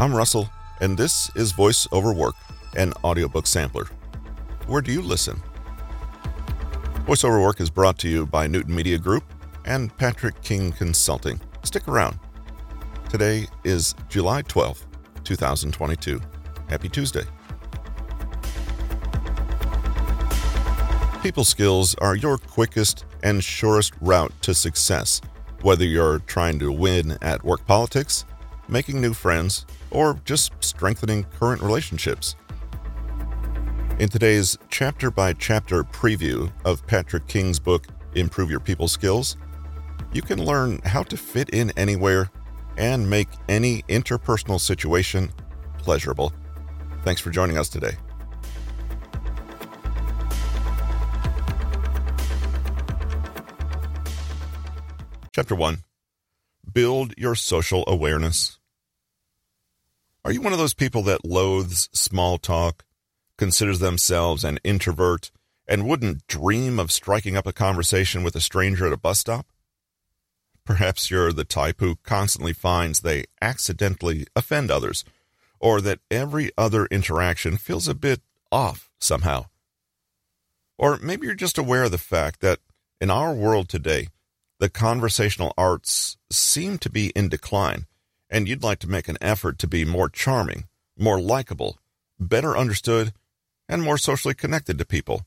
I'm Russell, and this is Voice Over Work, an audiobook sampler. Where do you listen? Voice Over Work is brought to you by Newton Media Group and Patrick King Consulting. Stick around. Today is July 12th, 2022. Happy Tuesday. People skills are your quickest and surest route to success, whether you're trying to win at work politics, making new friends, or just strengthening current relationships. In today's chapter by chapter preview of Patrick King's book, Improve Your People Skills, you can learn how to fit in anywhere and make any interpersonal situation pleasurable. Thanks for joining us today. Chapter 1 Build Your Social Awareness. Are you one of those people that loathes small talk, considers themselves an introvert, and wouldn't dream of striking up a conversation with a stranger at a bus stop? Perhaps you're the type who constantly finds they accidentally offend others, or that every other interaction feels a bit off somehow. Or maybe you're just aware of the fact that in our world today, the conversational arts seem to be in decline, and you'd like to make an effort to be more charming, more likable, better understood, and more socially connected to people.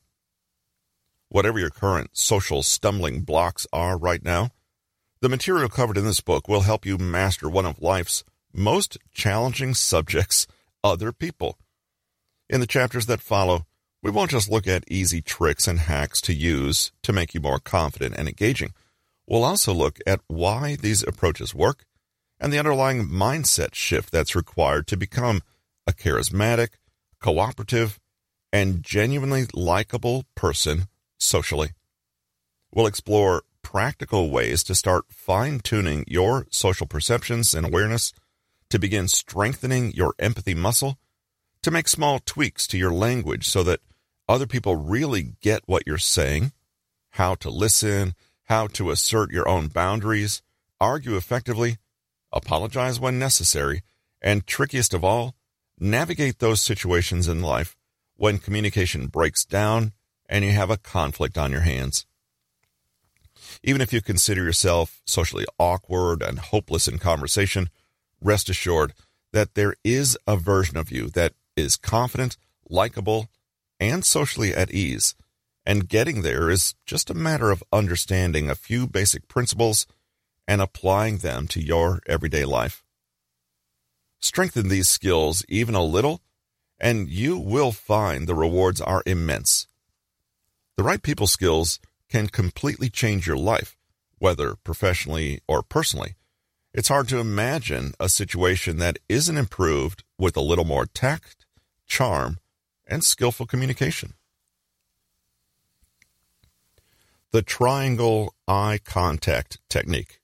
Whatever your current social stumbling blocks are right now, the material covered in this book will help you master one of life's most challenging subjects other people. In the chapters that follow, we won't just look at easy tricks and hacks to use to make you more confident and engaging. We'll also look at why these approaches work and the underlying mindset shift that's required to become a charismatic, cooperative, and genuinely likable person socially. We'll explore practical ways to start fine tuning your social perceptions and awareness, to begin strengthening your empathy muscle, to make small tweaks to your language so that other people really get what you're saying, how to listen, how to assert your own boundaries, argue effectively, apologize when necessary, and trickiest of all, navigate those situations in life when communication breaks down and you have a conflict on your hands. Even if you consider yourself socially awkward and hopeless in conversation, rest assured that there is a version of you that is confident, likable, and socially at ease and getting there is just a matter of understanding a few basic principles and applying them to your everyday life. Strengthen these skills even a little, and you will find the rewards are immense. The right people skills can completely change your life, whether professionally or personally. It's hard to imagine a situation that isn't improved with a little more tact, charm, and skillful communication. the triangle eye contact technique.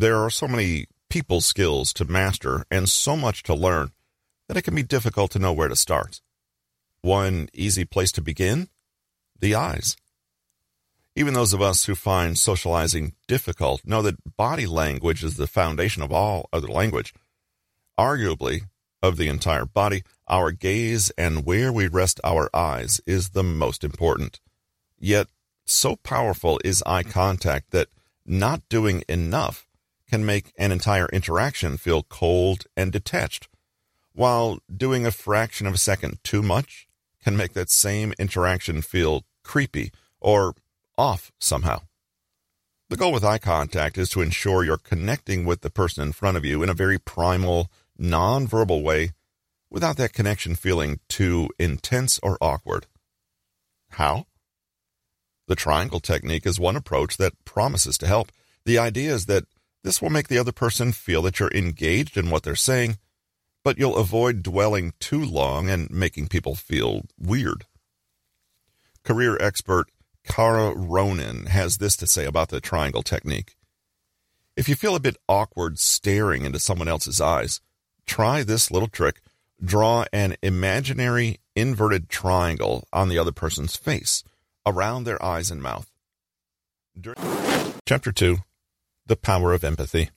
There are so many people skills to master and so much to learn that it can be difficult to know where to start. One easy place to begin? The eyes. Even those of us who find socializing difficult know that body language is the foundation of all other language. Arguably, of the entire body, our gaze and where we rest our eyes is the most important. Yet, so powerful is eye contact that not doing enough can make an entire interaction feel cold and detached, while doing a fraction of a second too much can make that same interaction feel creepy or off somehow. The goal with eye contact is to ensure you're connecting with the person in front of you in a very primal, non-verbal way without that connection feeling too intense or awkward. How? The triangle technique is one approach that promises to help. The idea is that this will make the other person feel that you're engaged in what they're saying, but you'll avoid dwelling too long and making people feel weird. Career expert Kara Ronan has this to say about the triangle technique. If you feel a bit awkward staring into someone else's eyes, try this little trick. Draw an imaginary inverted triangle on the other person's face around their eyes and mouth. Chapter 2 The Power of Empathy.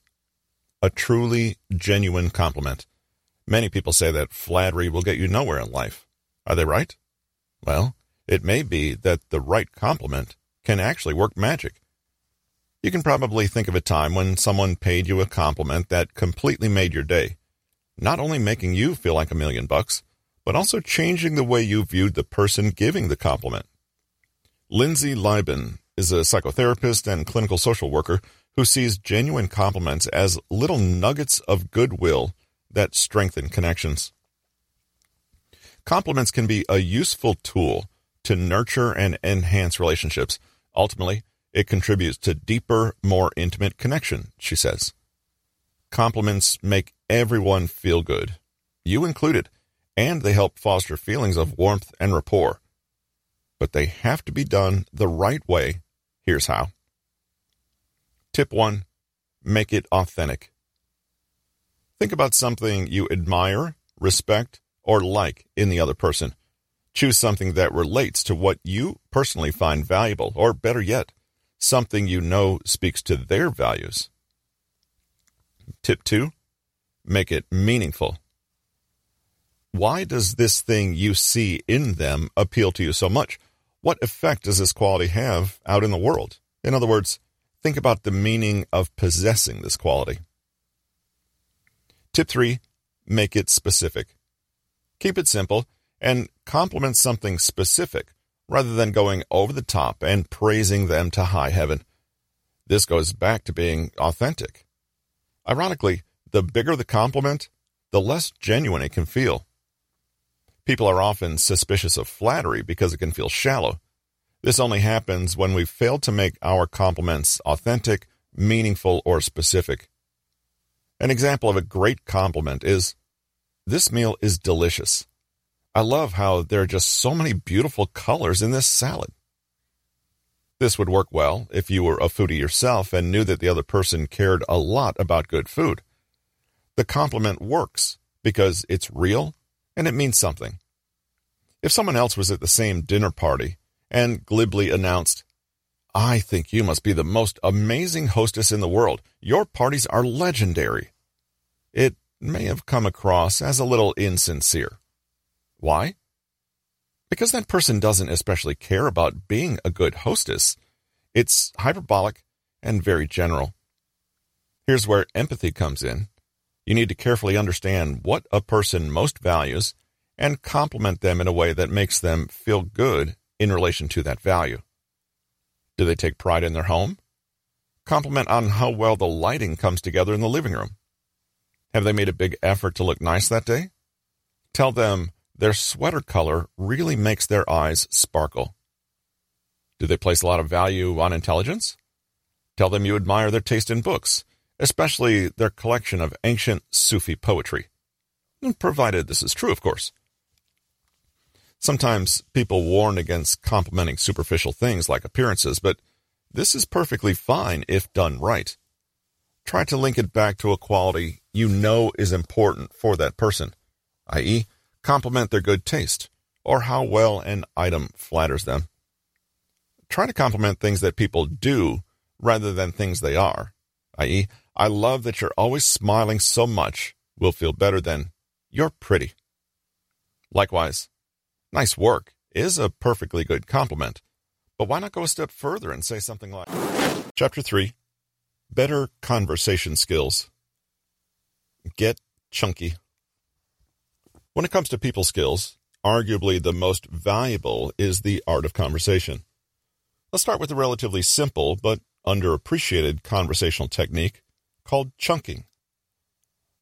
a truly genuine compliment. Many people say that flattery will get you nowhere in life. Are they right? Well, it may be that the right compliment can actually work magic. You can probably think of a time when someone paid you a compliment that completely made your day, not only making you feel like a million bucks, but also changing the way you viewed the person giving the compliment. Lindsay Lieben is a psychotherapist and clinical social worker who sees genuine compliments as little nuggets of goodwill that strengthen connections. Compliments can be a useful tool to nurture and enhance relationships. Ultimately, it contributes to deeper, more intimate connection, she says. Compliments make everyone feel good, you included, and they help foster feelings of warmth and rapport. But they have to be done the right way. Here's how. Tip 1 Make it authentic. Think about something you admire, respect, or like in the other person. Choose something that relates to what you personally find valuable, or better yet, something you know speaks to their values. Tip 2 Make it meaningful. Why does this thing you see in them appeal to you so much? What effect does this quality have out in the world? In other words, think about the meaning of possessing this quality. Tip 3 Make it specific. Keep it simple and compliment something specific rather than going over the top and praising them to high heaven. This goes back to being authentic. Ironically, the bigger the compliment, the less genuine it can feel. People are often suspicious of flattery because it can feel shallow. This only happens when we've failed to make our compliments authentic, meaningful, or specific. An example of a great compliment is This meal is delicious. I love how there are just so many beautiful colors in this salad. This would work well if you were a foodie yourself and knew that the other person cared a lot about good food. The compliment works because it's real and it means something. If someone else was at the same dinner party and glibly announced, I think you must be the most amazing hostess in the world. Your parties are legendary. It may have come across as a little insincere. Why? Because that person doesn't especially care about being a good hostess. It's hyperbolic and very general. Here's where empathy comes in. You need to carefully understand what a person most values and compliment them in a way that makes them feel good in relation to that value. Do they take pride in their home? Compliment on how well the lighting comes together in the living room. Have they made a big effort to look nice that day? Tell them their sweater color really makes their eyes sparkle. Do they place a lot of value on intelligence? Tell them you admire their taste in books especially their collection of ancient Sufi poetry. Provided this is true, of course. Sometimes people warn against complimenting superficial things like appearances, but this is perfectly fine if done right. Try to link it back to a quality you know is important for that person, i.e., compliment their good taste or how well an item flatters them. Try to compliment things that people do rather than things they are, i.e., I love that you're always smiling so much will feel better than you're pretty. Likewise, nice work is a perfectly good compliment, but why not go a step further and say something like Chapter 3 Better Conversation Skills. Get chunky. When it comes to people skills, arguably the most valuable is the art of conversation. Let's start with a relatively simple but underappreciated conversational technique called chunking.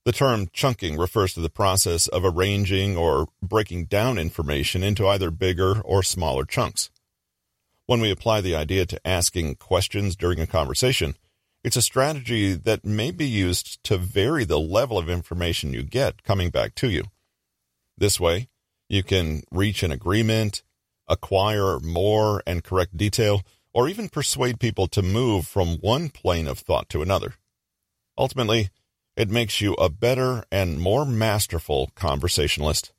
The term chunking refers to the process of arranging or breaking down information into either bigger or smaller chunks. When we apply the idea to asking questions during a conversation, it's a strategy that may be used to vary the level of information you get coming back to you. This way, you can reach an agreement, acquire more and correct detail, or even persuade people to move from one plane of thought to another. Ultimately, it makes you a better and more masterful conversationalist.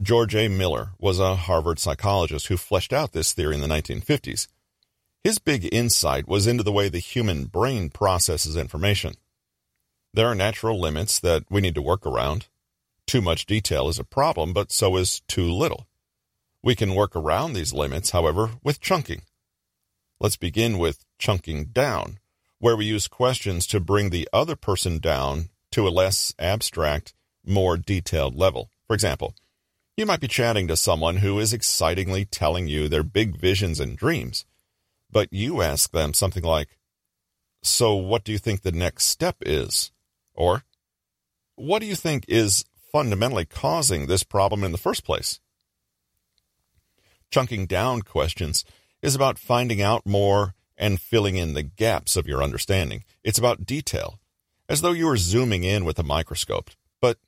George A. Miller was a Harvard psychologist who fleshed out this theory in the 1950s. His big insight was into the way the human brain processes information. There are natural limits that we need to work around. Too much detail is a problem, but so is too little. We can work around these limits, however, with chunking. Let's begin with chunking down, where we use questions to bring the other person down to a less abstract, more detailed level. For example, you might be chatting to someone who is excitingly telling you their big visions and dreams, but you ask them something like, So, what do you think the next step is? Or, What do you think is fundamentally causing this problem in the first place? Chunking down questions is about finding out more and filling in the gaps of your understanding. It's about detail, as though you were zooming in with a microscope. But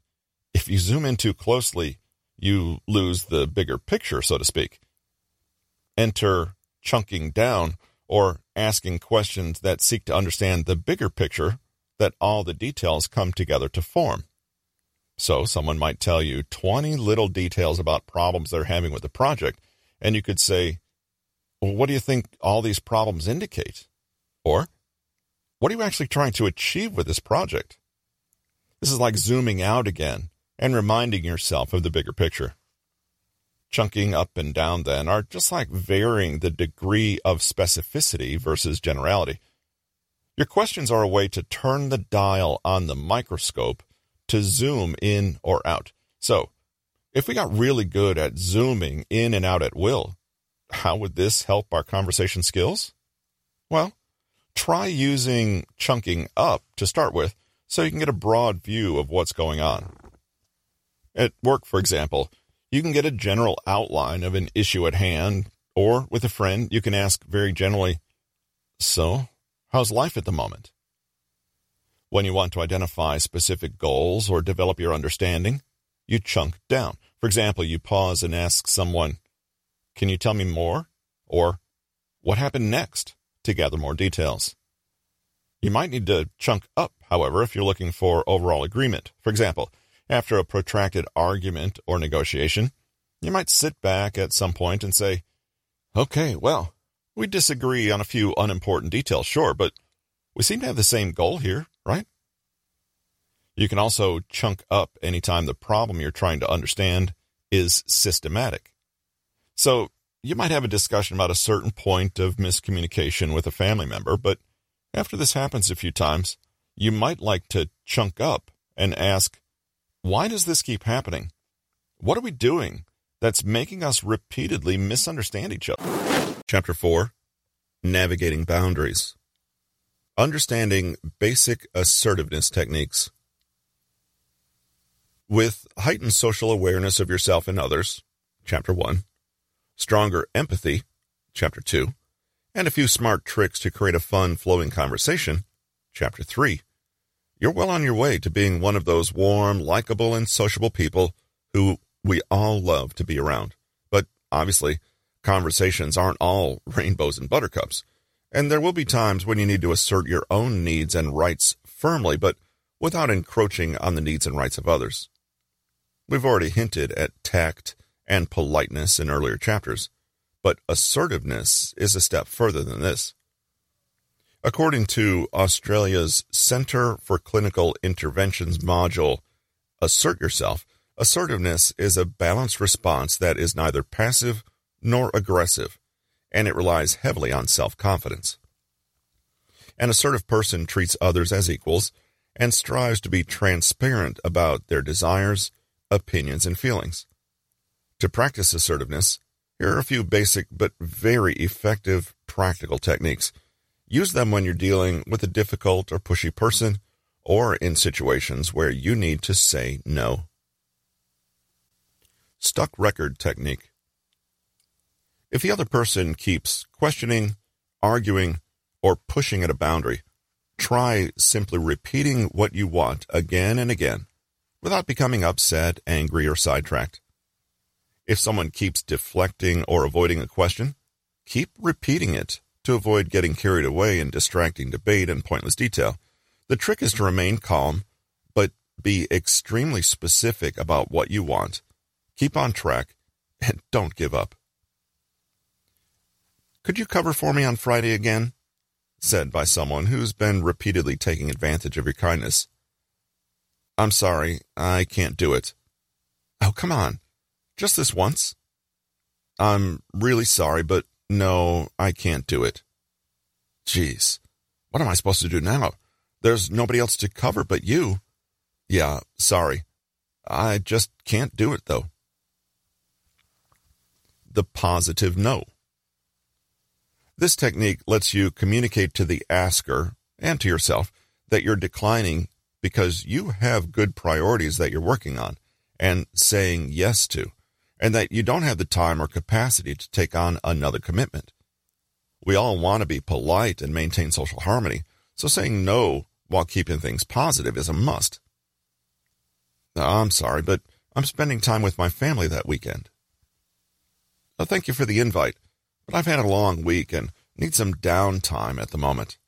if you zoom in too closely, you lose the bigger picture, so to speak. Enter chunking down or asking questions that seek to understand the bigger picture that all the details come together to form. So someone might tell you 20 little details about problems they're having with the project, and you could say, well, what do you think all these problems indicate? Or, what are you actually trying to achieve with this project? This is like zooming out again and reminding yourself of the bigger picture. Chunking up and down, then, are just like varying the degree of specificity versus generality. Your questions are a way to turn the dial on the microscope to zoom in or out. So, if we got really good at zooming in and out at will, how would this help our conversation skills? Well, try using chunking up to start with so you can get a broad view of what's going on. At work, for example, you can get a general outline of an issue at hand, or with a friend, you can ask very generally, So, how's life at the moment? When you want to identify specific goals or develop your understanding, you chunk down. For example, you pause and ask someone, Can you tell me more? Or, What happened next? to gather more details. You might need to chunk up, however, if you're looking for overall agreement. For example, after a protracted argument or negotiation, you might sit back at some point and say, Okay, well, we disagree on a few unimportant details, sure, but we seem to have the same goal here, right? You can also chunk up anytime the problem you're trying to understand is systematic. So you might have a discussion about a certain point of miscommunication with a family member, but after this happens a few times, you might like to chunk up and ask, why does this keep happening? What are we doing that's making us repeatedly misunderstand each other? Chapter 4 Navigating Boundaries Understanding Basic Assertiveness Techniques. With heightened social awareness of yourself and others, Chapter 1, stronger empathy, Chapter 2, and a few smart tricks to create a fun, flowing conversation, Chapter 3 you're well on your way to being one of those warm, likable, and sociable people who we all love to be around. But obviously, conversations aren't all rainbows and buttercups. And there will be times when you need to assert your own needs and rights firmly, but without encroaching on the needs and rights of others. We've already hinted at tact and politeness in earlier chapters, but assertiveness is a step further than this. According to Australia's Centre for Clinical Interventions module, Assert Yourself, assertiveness is a balanced response that is neither passive nor aggressive, and it relies heavily on self confidence. An assertive person treats others as equals and strives to be transparent about their desires, opinions, and feelings. To practice assertiveness, here are a few basic but very effective practical techniques Use them when you're dealing with a difficult or pushy person or in situations where you need to say no. Stuck record technique. If the other person keeps questioning, arguing, or pushing at a boundary, try simply repeating what you want again and again without becoming upset, angry, or sidetracked. If someone keeps deflecting or avoiding a question, keep repeating it to avoid getting carried away in distracting debate and pointless detail. The trick is to remain calm, but be extremely specific about what you want. Keep on track and don't give up. Could you cover for me on Friday again? said by someone who's been repeatedly taking advantage of your kindness. I'm sorry, I can't do it. Oh, come on. Just this once. I'm really sorry, but no, I can't do it. Jeez, what am I supposed to do now? There's nobody else to cover but you. Yeah, sorry. I just can't do it, though. The positive no. This technique lets you communicate to the asker and to yourself that you're declining because you have good priorities that you're working on and saying yes to, and that you don't have the time or capacity to take on another commitment. We all want to be polite and maintain social harmony, so saying no while keeping things positive is a must. I'm sorry, but I'm spending time with my family that weekend. Well, thank you for the invite, but I've had a long week and need some downtime at the moment.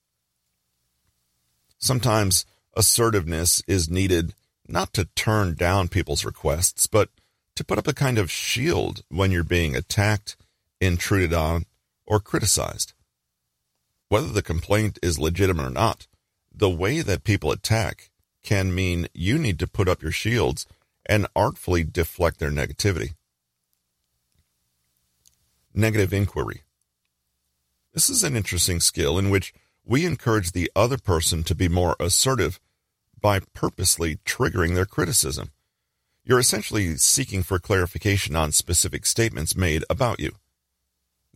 Sometimes assertiveness is needed not to turn down people's requests, but to put up a kind of shield when you're being attacked, intruded on, or criticized. Whether the complaint is legitimate or not, the way that people attack can mean you need to put up your shields and artfully deflect their negativity. Negative inquiry. This is an interesting skill in which we encourage the other person to be more assertive by purposely triggering their criticism. You're essentially seeking for clarification on specific statements made about you.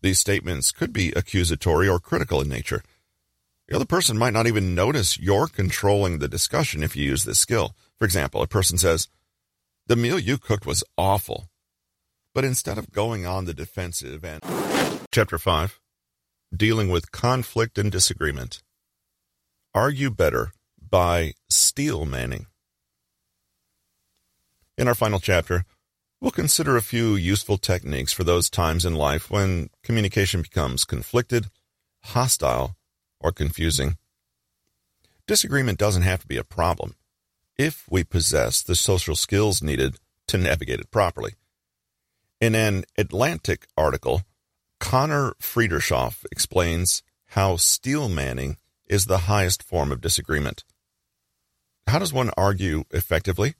These statements could be accusatory or critical in nature. The other person might not even notice you're controlling the discussion if you use this skill. For example, a person says, The meal you cooked was awful. But instead of going on the defensive and. Chapter 5 Dealing with Conflict and Disagreement. Argue Better by Steel Manning. In our final chapter, we'll consider a few useful techniques for those times in life when communication becomes conflicted, hostile, or confusing. Disagreement doesn't have to be a problem if we possess the social skills needed to navigate it properly. In an Atlantic article, Conor Friedersdorf explains how steel manning is the highest form of disagreement. How does one argue effectively?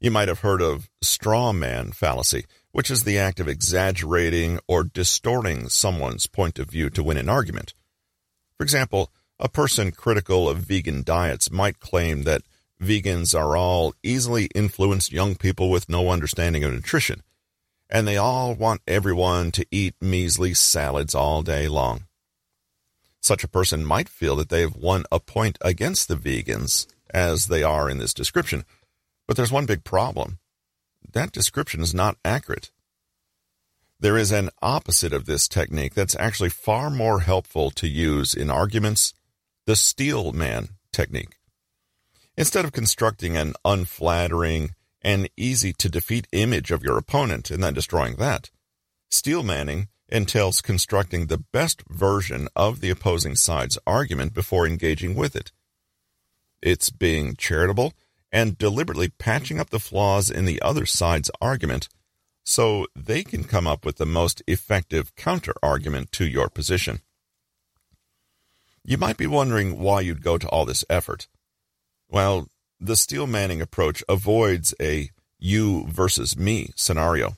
You might have heard of straw man fallacy, which is the act of exaggerating or distorting someone's point of view to win an argument. For example, a person critical of vegan diets might claim that vegans are all easily influenced young people with no understanding of nutrition, and they all want everyone to eat measly salads all day long. Such a person might feel that they have won a point against the vegans, as they are in this description, but there's one big problem. That description is not accurate. There is an opposite of this technique that's actually far more helpful to use in arguments, the steel man technique. Instead of constructing an unflattering, and easy to defeat image of your opponent and then destroying that. Steel manning entails constructing the best version of the opposing side's argument before engaging with it. It's being charitable and deliberately patching up the flaws in the other side's argument so they can come up with the most effective counter argument to your position. You might be wondering why you'd go to all this effort. Well, the steel manning approach avoids a you versus me scenario.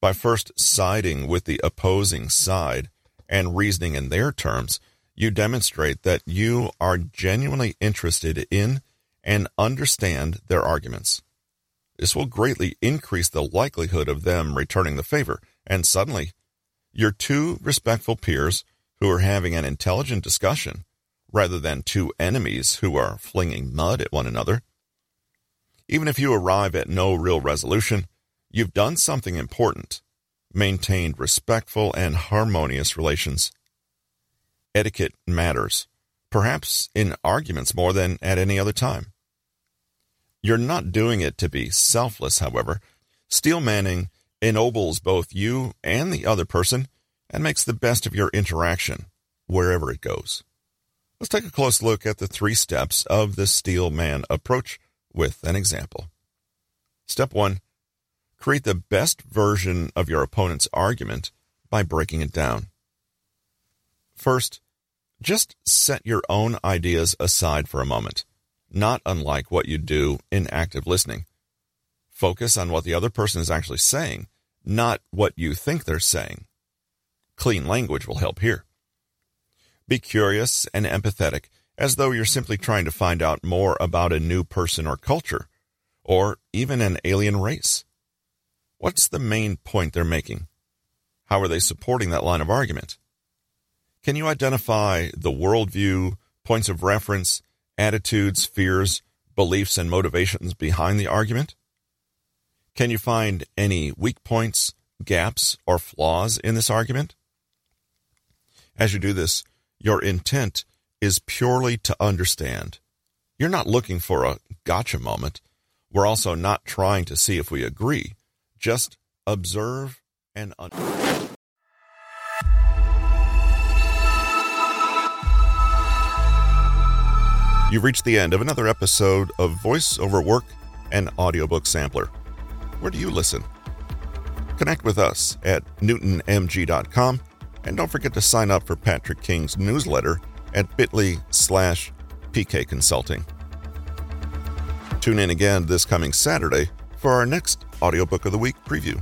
By first siding with the opposing side and reasoning in their terms, you demonstrate that you are genuinely interested in and understand their arguments. This will greatly increase the likelihood of them returning the favor, and suddenly, your two respectful peers who are having an intelligent discussion rather than two enemies who are flinging mud at one another. Even if you arrive at no real resolution, you've done something important, maintained respectful and harmonious relations. Etiquette matters, perhaps in arguments more than at any other time. You're not doing it to be selfless, however. Steel manning ennobles both you and the other person and makes the best of your interaction wherever it goes. Let's take a close look at the three steps of the steel man approach with an example. Step one, create the best version of your opponent's argument by breaking it down. First, just set your own ideas aside for a moment. not unlike what you do in active listening. Focus on what the other person is actually saying, not what you think they're saying. Clean language will help here. Be curious and empathetic, as though you're simply trying to find out more about a new person or culture, or even an alien race. What's the main point they're making? How are they supporting that line of argument? Can you identify the worldview, points of reference, attitudes, fears, beliefs, and motivations behind the argument? Can you find any weak points, gaps, or flaws in this argument? As you do this, your intent is purely to understand. You're not looking for a gotcha moment. We're also not trying to see if we agree. Just observe and understand. You've reached the end of another episode of Voice Over Work and Audiobook Sampler. Where do you listen? Connect with us at newtonmg.com and don't forget to sign up for Patrick King's newsletter at bit.ly slash PK Consulting. Tune in again this coming Saturday for our next Audiobook of the Week preview.